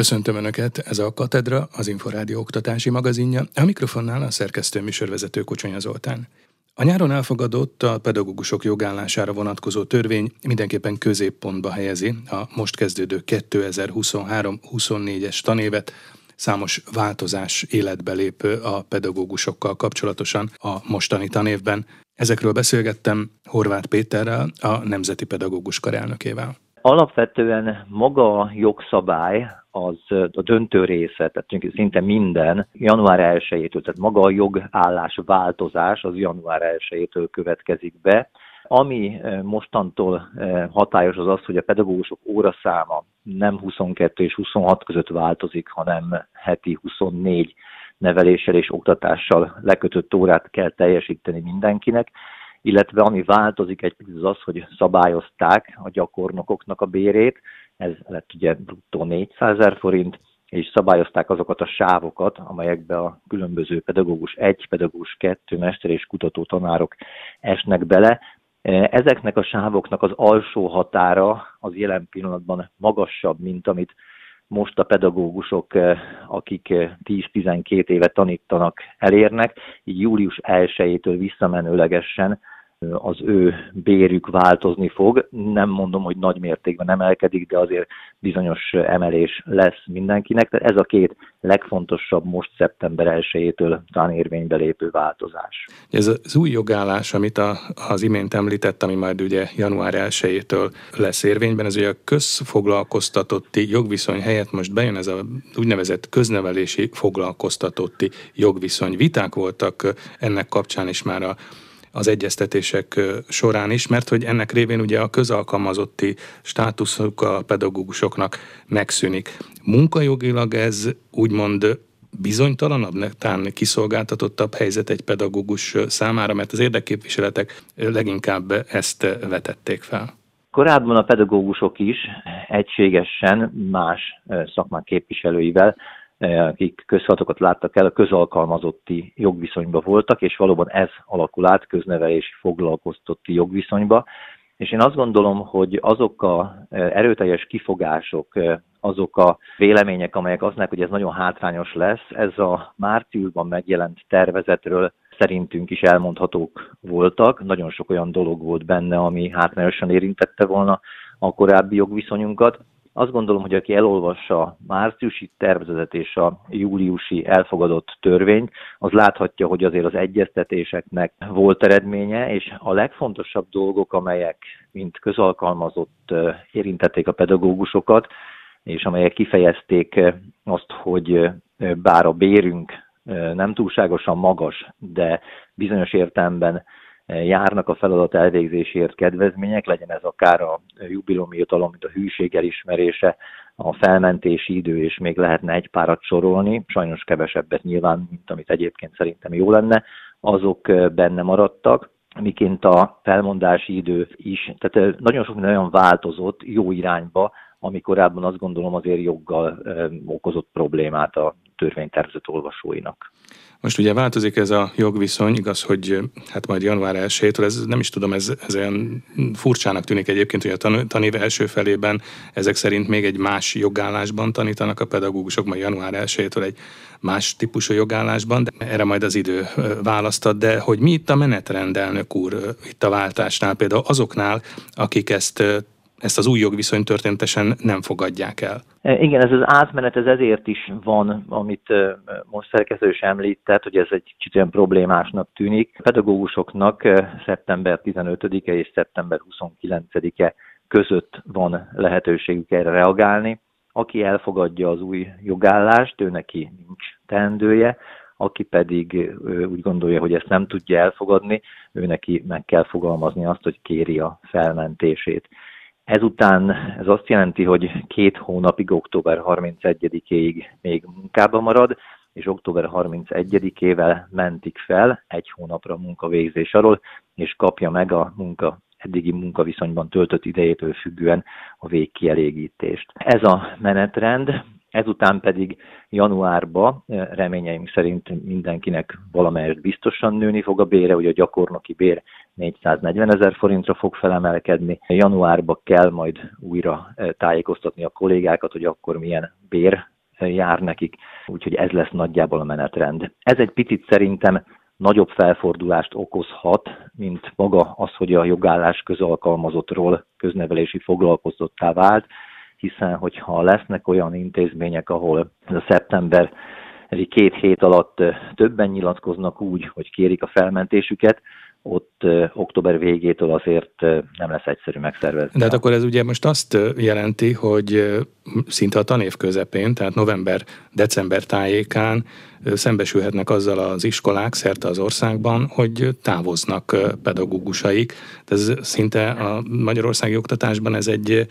Köszöntöm Önöket, ez a Katedra, az Inforádió oktatási magazinja, a mikrofonnál a szerkesztő műsorvezető Kocsonya Zoltán. A nyáron elfogadott a pedagógusok jogállására vonatkozó törvény mindenképpen középpontba helyezi a most kezdődő 2023-24-es tanévet, számos változás életbe lép a pedagógusokkal kapcsolatosan a mostani tanévben. Ezekről beszélgettem Horváth Péterrel, a Nemzeti Pedagógus Kar elnökével. Alapvetően maga a jogszabály az a döntő része, tehát szinte minden január 1-től, tehát maga a jogállás változás az január 1-től következik be. Ami mostantól hatályos az az, hogy a pedagógusok óraszáma nem 22 és 26 között változik, hanem heti 24 neveléssel és oktatással lekötött órát kell teljesíteni mindenkinek, illetve ami változik egy picit az az, hogy szabályozták a gyakornokoknak a bérét, ez lett ugye bruttó 400 ezer forint, és szabályozták azokat a sávokat, amelyekbe a különböző pedagógus 1, pedagógus 2, mester és kutató tanárok esnek bele. Ezeknek a sávoknak az alsó határa az jelen pillanatban magasabb, mint amit most a pedagógusok, akik 10-12 éve tanítanak, elérnek, így július 1-től visszamenőlegesen az ő bérük változni fog. Nem mondom, hogy nagy mértékben emelkedik, de azért bizonyos emelés lesz mindenkinek. Tehát ez a két legfontosabb most szeptember 1-től talán érvénybe lépő változás. Ez az új jogállás, amit a, az imént említett, ami majd ugye január 1-től lesz érvényben, ez ugye a közfoglalkoztatotti jogviszony helyett most bejön ez a úgynevezett köznevelési foglalkoztatotti jogviszony. Viták voltak ennek kapcsán is már a az egyeztetések során is, mert hogy ennek révén ugye a közalkalmazotti státuszuk a pedagógusoknak megszűnik. Munkajogilag ez úgymond bizonytalanabb, talán kiszolgáltatottabb helyzet egy pedagógus számára, mert az érdekképviseletek leginkább ezt vetették fel. Korábban a pedagógusok is egységesen más szakmák képviselőivel akik közfeladatokat láttak el, a közalkalmazotti jogviszonyba voltak, és valóban ez alakul át köznevelési foglalkoztotti jogviszonyba. És én azt gondolom, hogy azok a eh, erőteljes kifogások, eh, azok a vélemények, amelyek azt mondják, hogy ez nagyon hátrányos lesz, ez a márciusban megjelent tervezetről szerintünk is elmondhatók voltak. Nagyon sok olyan dolog volt benne, ami hátrányosan érintette volna a korábbi jogviszonyunkat. Azt gondolom, hogy aki elolvassa a márciusi tervezetet és a júliusi elfogadott törvényt, az láthatja, hogy azért az egyeztetéseknek volt eredménye, és a legfontosabb dolgok, amelyek mint közalkalmazott érintették a pedagógusokat, és amelyek kifejezték azt, hogy bár a bérünk nem túlságosan magas, de bizonyos értelemben járnak a feladat elvégzésért kedvezmények, legyen ez akár a jubilomi jutalom, mint a hűség elismerése, a felmentési idő, és még lehetne egy párat sorolni, sajnos kevesebbet nyilván, mint amit egyébként szerintem jó lenne, azok benne maradtak miként a felmondási idő is. Tehát nagyon sok minden olyan változott jó irányba, ami korábban azt gondolom azért joggal okozott problémát a törvénytervezet olvasóinak. Most ugye változik ez a jogviszony, igaz, hogy hát majd január 1-től, ez nem is tudom, ez, ez olyan furcsának tűnik egyébként, hogy a tan, tanév első felében ezek szerint még egy más jogállásban tanítanak a pedagógusok, majd január 1-től egy más típusú jogállásban, de erre majd az idő választad, de hogy mi itt a menetrend, úr, itt a váltásnál, például azoknál, akik ezt ezt az új jogviszony történetesen nem fogadják el. E, igen, ez az átmenet ez ezért is van, amit e, most szerkesztő is említett, hogy ez egy kicsit olyan problémásnak tűnik. A pedagógusoknak e, szeptember 15-e és szeptember 29-e között van lehetőségük erre reagálni. Aki elfogadja az új jogállást, ő neki nincs teendője, aki pedig úgy gondolja, hogy ezt nem tudja elfogadni, ő neki meg kell fogalmazni azt, hogy kéri a felmentését. Ezután ez azt jelenti, hogy két hónapig, október 31-ig még munkába marad, és október 31-ével mentik fel egy hónapra munkavégzés alól, és kapja meg a munka eddigi munkaviszonyban töltött idejétől függően a végkielégítést. Ez a menetrend, ezután pedig januárba reményeim szerint mindenkinek valamelyest biztosan nőni fog a bére, hogy a gyakornoki bér 440 ezer forintra fog felemelkedni. Januárban kell majd újra tájékoztatni a kollégákat, hogy akkor milyen bér jár nekik, úgyhogy ez lesz nagyjából a menetrend. Ez egy picit szerintem nagyobb felfordulást okozhat, mint maga az, hogy a jogállás közalkalmazottról köznevelési foglalkozottá vált, hiszen hogyha lesznek olyan intézmények, ahol a szeptember két hét alatt többen nyilatkoznak úgy, hogy kérik a felmentésüket, ott október végétől azért nem lesz egyszerű megszervezni. De hát akkor ez ugye most azt jelenti, hogy szinte a tanév közepén, tehát november-december tájékán szembesülhetnek azzal az iskolák szerte az országban, hogy távoznak pedagógusaik. Ez szinte a magyarországi oktatásban ez egy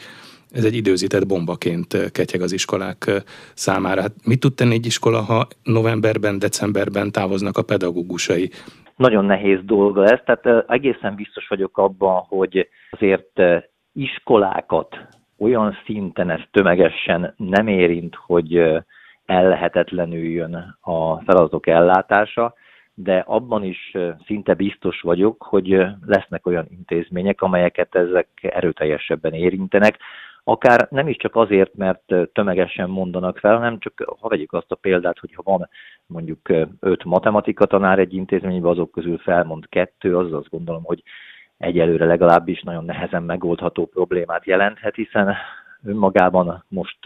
ez egy időzített bombaként ketyeg az iskolák számára. Hát mit tud tenni egy iskola, ha novemberben, decemberben távoznak a pedagógusai? Nagyon nehéz dolga ez, tehát egészen biztos vagyok abban, hogy azért iskolákat olyan szinten ez tömegesen nem érint, hogy ellehetetlenüljön a feladatok ellátása, de abban is szinte biztos vagyok, hogy lesznek olyan intézmények, amelyeket ezek erőteljesebben érintenek, akár nem is csak azért, mert tömegesen mondanak fel, hanem csak ha vegyük azt a példát, hogy ha van mondjuk öt matematika tanár egy intézményben, azok közül felmond kettő, az azt gondolom, hogy egyelőre legalábbis nagyon nehezen megoldható problémát jelenthet, hiszen önmagában most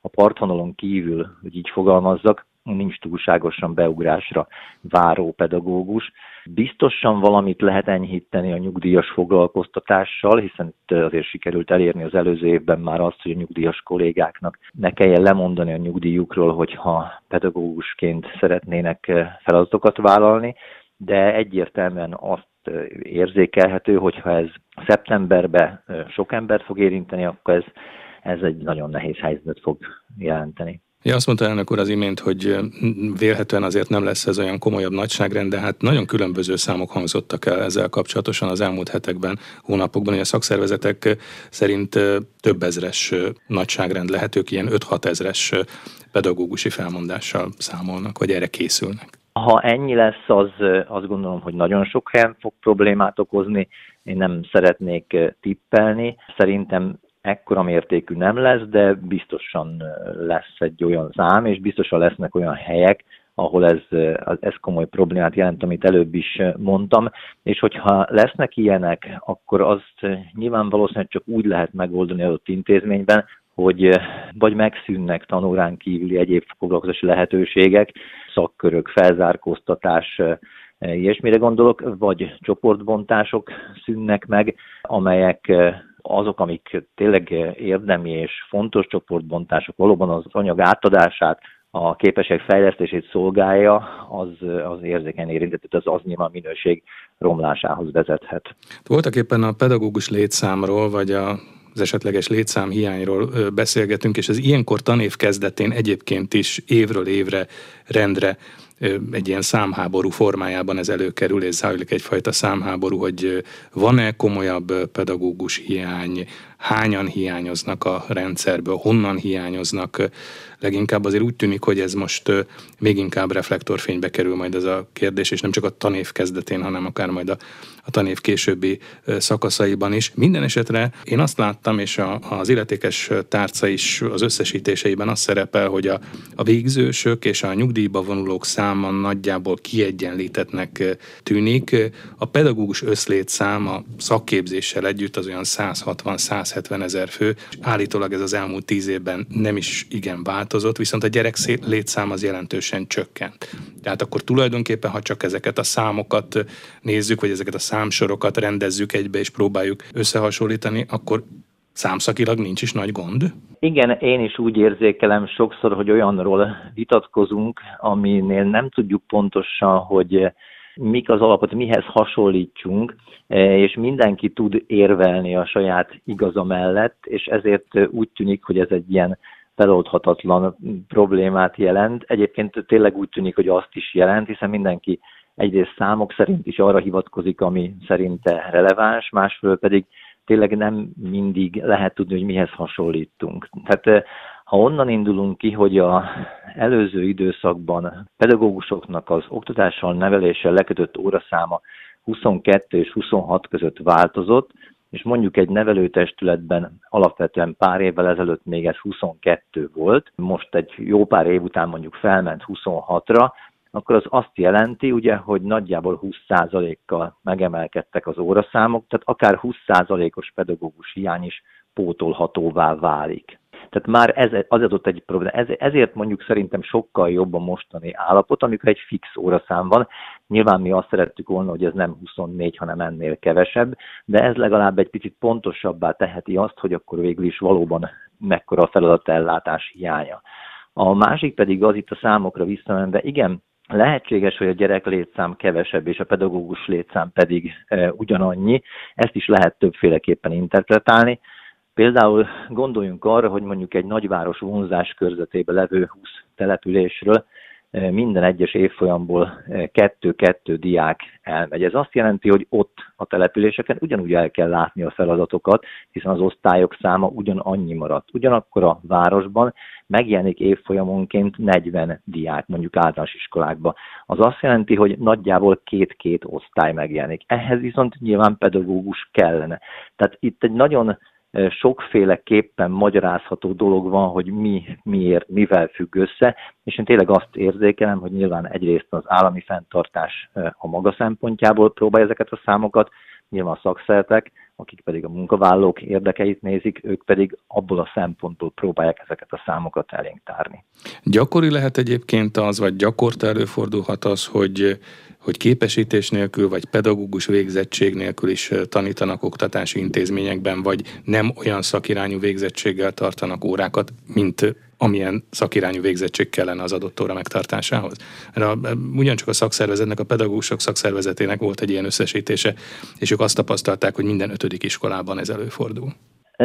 a partvonalon kívül, hogy így fogalmazzak, nincs túlságosan beugrásra váró pedagógus. Biztosan valamit lehet enyhíteni a nyugdíjas foglalkoztatással, hiszen azért sikerült elérni az előző évben már azt, hogy a nyugdíjas kollégáknak ne kelljen lemondani a nyugdíjukról, hogyha pedagógusként szeretnének feladatokat vállalni, de egyértelműen azt érzékelhető, hogyha ez szeptemberben sok embert fog érinteni, akkor ez, ez egy nagyon nehéz helyzetet fog jelenteni. Ja, azt mondta elnök úr az imént, hogy vélhetően azért nem lesz ez olyan komolyabb nagyságrend, de hát nagyon különböző számok hangzottak el ezzel kapcsolatosan az elmúlt hetekben, hónapokban, hogy a szakszervezetek szerint több ezres nagyságrend lehet, ők ilyen 5-6 ezres pedagógusi felmondással számolnak, vagy erre készülnek. Ha ennyi lesz, az azt gondolom, hogy nagyon sok helyen fog problémát okozni. Én nem szeretnék tippelni. Szerintem ekkora mértékű nem lesz, de biztosan lesz egy olyan szám, és biztosan lesznek olyan helyek, ahol ez, ez komoly problémát jelent, amit előbb is mondtam, és hogyha lesznek ilyenek, akkor azt nyilván valószínűleg csak úgy lehet megoldani adott intézményben, hogy vagy megszűnnek tanórán kívüli egyéb foglalkozási lehetőségek, szakkörök, felzárkóztatás, ilyesmire gondolok, vagy csoportbontások szűnnek meg, amelyek azok, amik tényleg érdemi és fontos csoportbontások, valóban az anyag átadását, a képesség fejlesztését szolgálja, az, az érzékeny érintett, az az nyilván minőség romlásához vezethet. Voltak éppen a pedagógus létszámról, vagy a az esetleges létszám hiányról beszélgetünk, és az ilyenkor tanév kezdetén egyébként is évről évre rendre egy ilyen számháború formájában ez előkerül, és zajlik egyfajta számháború, hogy van-e komolyabb pedagógus hiány, hányan hiányoznak a rendszerből, honnan hiányoznak. Leginkább azért úgy tűnik, hogy ez most még inkább reflektorfénybe kerül majd ez a kérdés, és nem csak a tanév kezdetén, hanem akár majd a, a tanév későbbi szakaszaiban is. Minden esetre én azt láttam, és a, az illetékes tárca is az összesítéseiben azt szerepel, hogy a, a végzősök és a nyugdíjba vonulók száma nagyjából kiegyenlítetnek tűnik. A pedagógus összlétszám a szakképzéssel együtt az olyan 160-170 ezer fő. Állítólag ez az elmúlt tíz évben nem is igen változott, viszont a gyerek létszám az jelentősen csökkent. Tehát akkor tulajdonképpen, ha csak ezeket a számokat nézzük, vagy ezeket a számsorokat rendezzük egybe és próbáljuk összehasonlítani, akkor számszakilag nincs is nagy gond? Igen, én is úgy érzékelem sokszor, hogy olyanról vitatkozunk, aminél nem tudjuk pontosan, hogy mik az alapot, mihez hasonlítsunk, és mindenki tud érvelni a saját igaza mellett, és ezért úgy tűnik, hogy ez egy ilyen feloldhatatlan problémát jelent. Egyébként tényleg úgy tűnik, hogy azt is jelent, hiszen mindenki egyrészt számok szerint is arra hivatkozik, ami szerinte releváns, másfél pedig tényleg nem mindig lehet tudni, hogy mihez hasonlítunk. Tehát eh, ha onnan indulunk ki, hogy a előző időszakban pedagógusoknak az oktatással, neveléssel lekötött óraszáma 22 és 26 között változott, és mondjuk egy nevelőtestületben alapvetően pár évvel ezelőtt még ez 22 volt, most egy jó pár év után mondjuk felment 26-ra, akkor az azt jelenti, ugye, hogy nagyjából 20%-kal megemelkedtek az óraszámok, tehát akár 20%-os pedagógus hiány is pótolhatóvá válik. Tehát már ez, az adott egy probléma. Ez, ezért mondjuk szerintem sokkal jobb a mostani állapot, amikor egy fix óraszám van. Nyilván mi azt szerettük volna, hogy ez nem 24, hanem ennél kevesebb, de ez legalább egy picit pontosabbá teheti azt, hogy akkor végül is valóban mekkora a feladatellátás hiánya. A másik pedig az itt a számokra visszamenve, igen, Lehetséges, hogy a gyerek létszám kevesebb, és a pedagógus létszám pedig e, ugyanannyi. Ezt is lehet többféleképpen interpretálni. Például gondoljunk arra, hogy mondjuk egy nagyváros vonzás körzetében levő 20 településről eh, minden egyes évfolyamból eh, kettő-kettő diák elmegy. Ez azt jelenti, hogy ott a településeken ugyanúgy el kell látni a feladatokat, hiszen az osztályok száma ugyanannyi maradt. Ugyanakkor a városban megjelenik évfolyamonként 40 diák, mondjuk általános iskolákba. Az azt jelenti, hogy nagyjából két-két osztály megjelenik. Ehhez viszont nyilván pedagógus kellene. Tehát itt egy nagyon sokféleképpen magyarázható dolog van, hogy mi, miért, mivel függ össze, és én tényleg azt érzékelem, hogy nyilván egyrészt az állami fenntartás a maga szempontjából próbálja ezeket a számokat, nyilván a szakszertek, akik pedig a munkavállalók érdekeit nézik, ők pedig abból a szempontból próbálják ezeket a számokat elénk tárni. Gyakori lehet egyébként az, vagy gyakorta előfordulhat az, hogy hogy képesítés nélkül, vagy pedagógus végzettség nélkül is tanítanak oktatási intézményekben, vagy nem olyan szakirányú végzettséggel tartanak órákat, mint amilyen szakirányú végzettség kellene az adott óra megtartásához. A, ugyancsak a szakszervezetnek, a pedagógusok szakszervezetének volt egy ilyen összesítése, és ők azt tapasztalták, hogy minden ötödik iskolában ez előfordul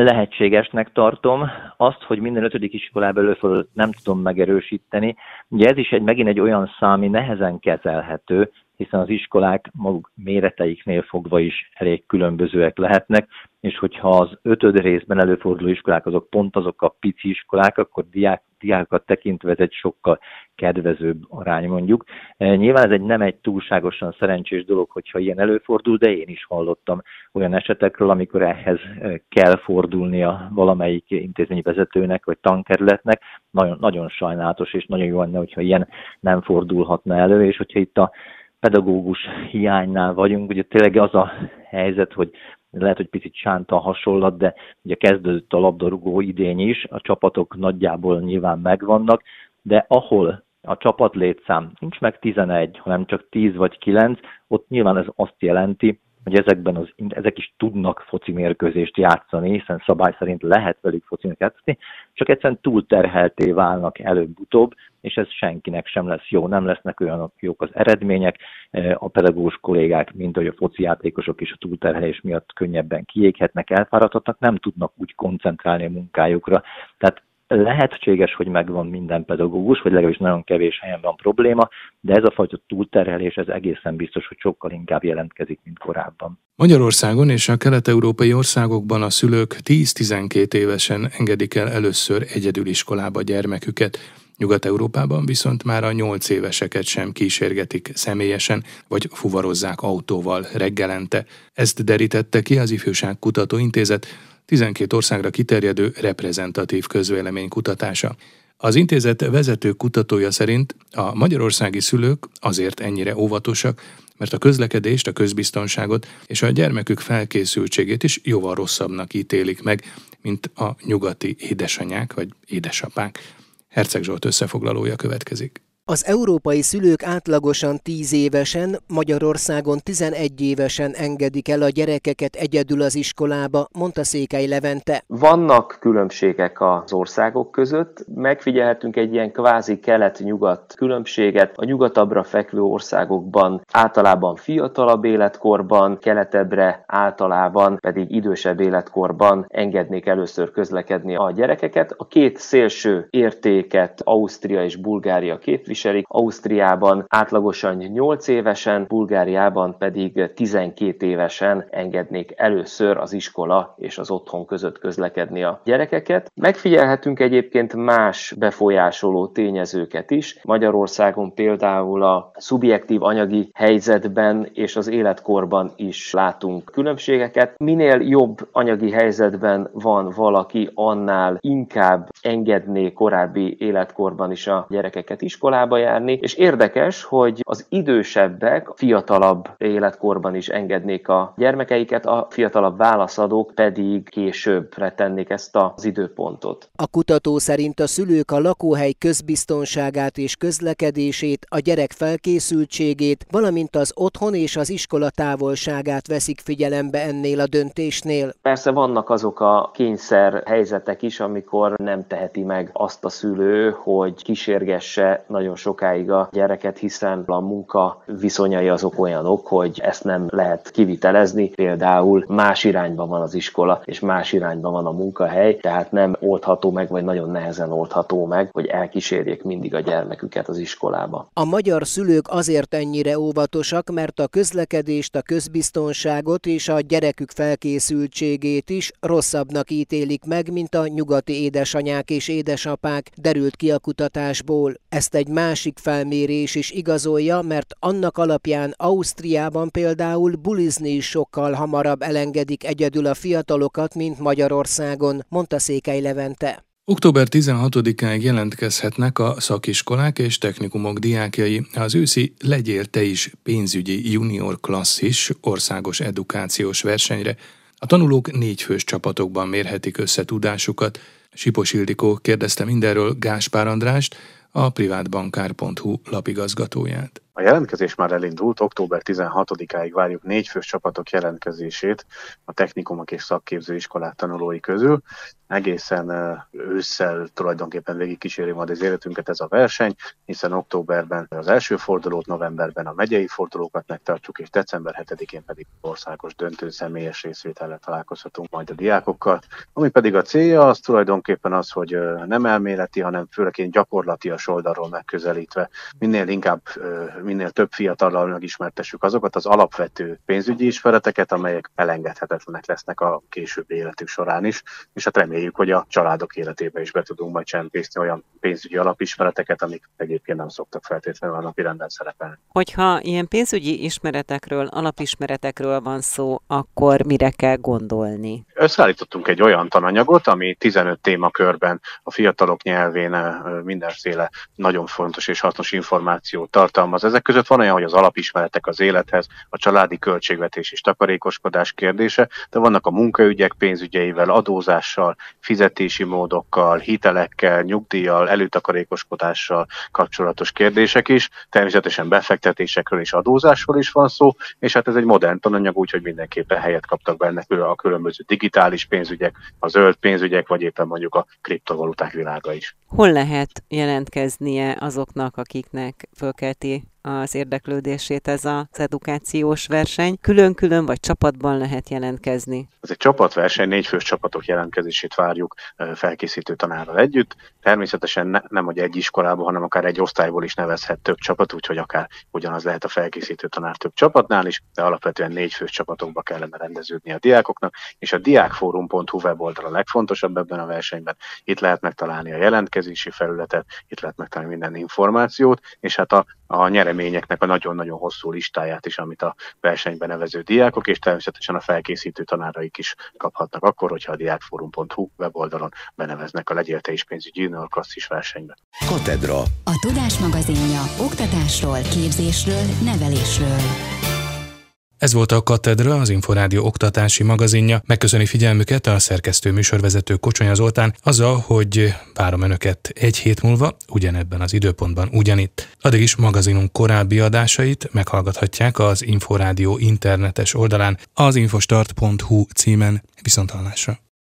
lehetségesnek tartom. Azt, hogy minden ötödik iskolában előfordul, nem tudom megerősíteni. Ugye ez is egy, megint egy olyan szám, ami nehezen kezelhető, hiszen az iskolák maguk méreteiknél fogva is elég különbözőek lehetnek, és hogyha az ötöd részben előforduló iskolák azok pont azok a pici iskolák, akkor diák, diákokat tekintve ez egy sokkal kedvezőbb arány mondjuk. E, nyilván ez egy nem egy túlságosan szerencsés dolog, hogyha ilyen előfordul, de én is hallottam olyan esetekről, amikor ehhez e, kell fordulnia valamelyik intézményi vezetőnek vagy tankerületnek. Nagyon, nagyon sajnálatos, és nagyon jó lenne, hogyha ilyen nem fordulhatna elő, és hogyha itt a pedagógus hiánynál vagyunk. Ugye tényleg az a helyzet, hogy lehet, hogy picit sánta a hasonlat, de ugye kezdődött a labdarúgó idény is, a csapatok nagyjából nyilván megvannak, de ahol a csapat létszám nincs meg 11, hanem csak 10 vagy 9, ott nyilván ez azt jelenti, hogy ezekben az, ezek is tudnak foci mérkőzést játszani, hiszen szabály szerint lehet velük foci játszani, csak egyszerűen túlterhelté válnak előbb-utóbb, és ez senkinek sem lesz jó, nem lesznek olyan jók az eredmények, e, a pedagógus kollégák, mint hogy a foci játékosok is a túlterhelés miatt könnyebben kiéghetnek, elfáradhatnak, nem tudnak úgy koncentrálni a munkájukra. Tehát lehetséges, hogy megvan minden pedagógus, vagy legalábbis nagyon kevés helyen van probléma, de ez a fajta túlterhelés, ez egészen biztos, hogy sokkal inkább jelentkezik, mint korábban. Magyarországon és a kelet-európai országokban a szülők 10-12 évesen engedik el először egyedüliskolába gyermeküket. Nyugat-Európában viszont már a 8 éveseket sem kísérgetik személyesen, vagy fuvarozzák autóval reggelente. Ezt derítette ki az Ifjúság Kutató Intézet, 12 országra kiterjedő reprezentatív közvélemény kutatása. Az intézet vezető kutatója szerint a magyarországi szülők azért ennyire óvatosak, mert a közlekedést, a közbiztonságot és a gyermekük felkészültségét is jóval rosszabbnak ítélik meg, mint a nyugati édesanyák vagy édesapák. Herceg Zsolt összefoglalója következik. Az európai szülők átlagosan 10 évesen, Magyarországon 11 évesen engedik el a gyerekeket egyedül az iskolába, mondta Székely Levente. Vannak különbségek az országok között, megfigyelhetünk egy ilyen kvázi kelet-nyugat különbséget. A nyugatabbra fekvő országokban általában fiatalabb életkorban, keletebbre általában pedig idősebb életkorban engednék először közlekedni a gyerekeket. A két szélső értéket Ausztria és Bulgária képvisel, képviselik, Ausztriában átlagosan 8 évesen, Bulgáriában pedig 12 évesen engednék először az iskola és az otthon között közlekedni a gyerekeket. Megfigyelhetünk egyébként más befolyásoló tényezőket is. Magyarországon például a szubjektív anyagi helyzetben és az életkorban is látunk különbségeket. Minél jobb anyagi helyzetben van valaki, annál inkább engedné korábbi életkorban is a gyerekeket iskolába járni, és érdekes, hogy az idősebbek fiatalabb életkorban is engednék a gyermekeiket, a fiatalabb válaszadók pedig később tennék ezt az időpontot. A kutató szerint a szülők a lakóhely közbiztonságát és közlekedését, a gyerek felkészültségét, valamint az otthon és az iskola távolságát veszik figyelembe ennél a döntésnél. Persze vannak azok a kényszer helyzetek is, amikor nem teheti meg azt a szülő, hogy kísérgesse nagyon sokáig a gyereket, hiszen a munka viszonyai azok olyanok, hogy ezt nem lehet kivitelezni. Például más irányban van az iskola, és más irányban van a munkahely, tehát nem oldható meg, vagy nagyon nehezen oldható meg, hogy elkísérjék mindig a gyermeküket az iskolába. A magyar szülők azért ennyire óvatosak, mert a közlekedést, a közbiztonságot és a gyerekük felkészültségét is rosszabbnak ítélik meg, mint a nyugati édesanyák és édesapák, derült ki a kutatásból. Ezt egy másik felmérés is igazolja, mert annak alapján Ausztriában például bulizni is sokkal hamarabb elengedik egyedül a fiatalokat, mint Magyarországon, mondta Székely Levente. Október 16-áig jelentkezhetnek a szakiskolák és technikumok diákjai az őszi Legyél te is pénzügyi junior klasszis országos edukációs versenyre. A tanulók négyfős csapatokban mérhetik össze tudásukat. Sipos Ildikó kérdezte mindenről Gáspár Andrást, a privátbankár.hu lapigazgatóját. A jelentkezés már elindult, október 16-áig várjuk négyfős csapatok jelentkezését a technikumok és szakképzőiskolák tanulói közül. Egészen ősszel tulajdonképpen végig kíséri majd az életünket ez a verseny, hiszen októberben az első fordulót, novemberben a megyei fordulókat megtartjuk, és december 7-én pedig országos döntő személyes részvétellel találkozhatunk majd a diákokkal. Ami pedig a célja, az tulajdonképpen az, hogy nem elméleti, hanem főleg gyakorlati a oldalról megközelítve minél inkább minél több fiatallal megismertessük azokat az alapvető pénzügyi ismereteket, amelyek elengedhetetlenek lesznek a későbbi életük során is, és hát reméljük, hogy a családok életébe is be tudunk majd csempészni olyan pénzügyi alapismereteket, amik egyébként nem szoktak feltétlenül a napi renden szerepelni. Hogyha ilyen pénzügyi ismeretekről, alapismeretekről van szó, akkor mire kell gondolni? Összeállítottunk egy olyan tananyagot, ami 15 témakörben a fiatalok nyelvén mindenféle nagyon fontos és hasznos információt tartalmaz. Ezek között van olyan, hogy az alapismeretek az élethez, a családi költségvetés és takarékoskodás kérdése, de vannak a munkaügyek pénzügyeivel, adózással, fizetési módokkal, hitelekkel, nyugdíjjal, előtakarékoskodással kapcsolatos kérdések is. Természetesen befektetésekről és adózásról is van szó, és hát ez egy modern tananyag, úgyhogy mindenképpen helyet kaptak benne a különböző digitális pénzügyek, a zöld pénzügyek, vagy éppen mondjuk a kriptovaluták világa is. Hol lehet jelentkeznie azoknak, akiknek fölkelti az érdeklődését ez az edukációs verseny. Külön-külön vagy csapatban lehet jelentkezni? Ez egy csapatverseny, négyfős csapatok jelentkezését várjuk felkészítő tanárral együtt. Természetesen ne, nem, hogy egy iskolában, hanem akár egy osztályból is nevezhet több csapat, úgyhogy akár ugyanaz lehet a felkészítő tanár több csapatnál is, de alapvetően négyfős csapatokba kellene rendeződni a diákoknak, és a diákforum.hu weboldal a legfontosabb ebben a versenyben. Itt lehet megtalálni a jelentkezési felületet, itt lehet megtalálni minden információt, és hát a, a nyere eseményeknek a nagyon-nagyon hosszú listáját is, amit a versenyben nevező diákok, és természetesen a felkészítő tanáraik is kaphatnak akkor, hogyha a diákforum.hu weboldalon beneveznek a Legyél is pénzügyi junior klasszis versenybe. Katedra. A Tudás magazinja oktatásról, képzésről, nevelésről. Ez volt a Katedra, az Inforádió oktatási magazinja. Megköszöni figyelmüket a szerkesztő műsorvezető Kocsonya Zoltán azzal, hogy várom önöket egy hét múlva, ugyanebben az időpontban, ugyanitt. Addig is magazinunk korábbi adásait meghallgathatják az Inforádió internetes oldalán az infostart.hu címen. Viszontalásra!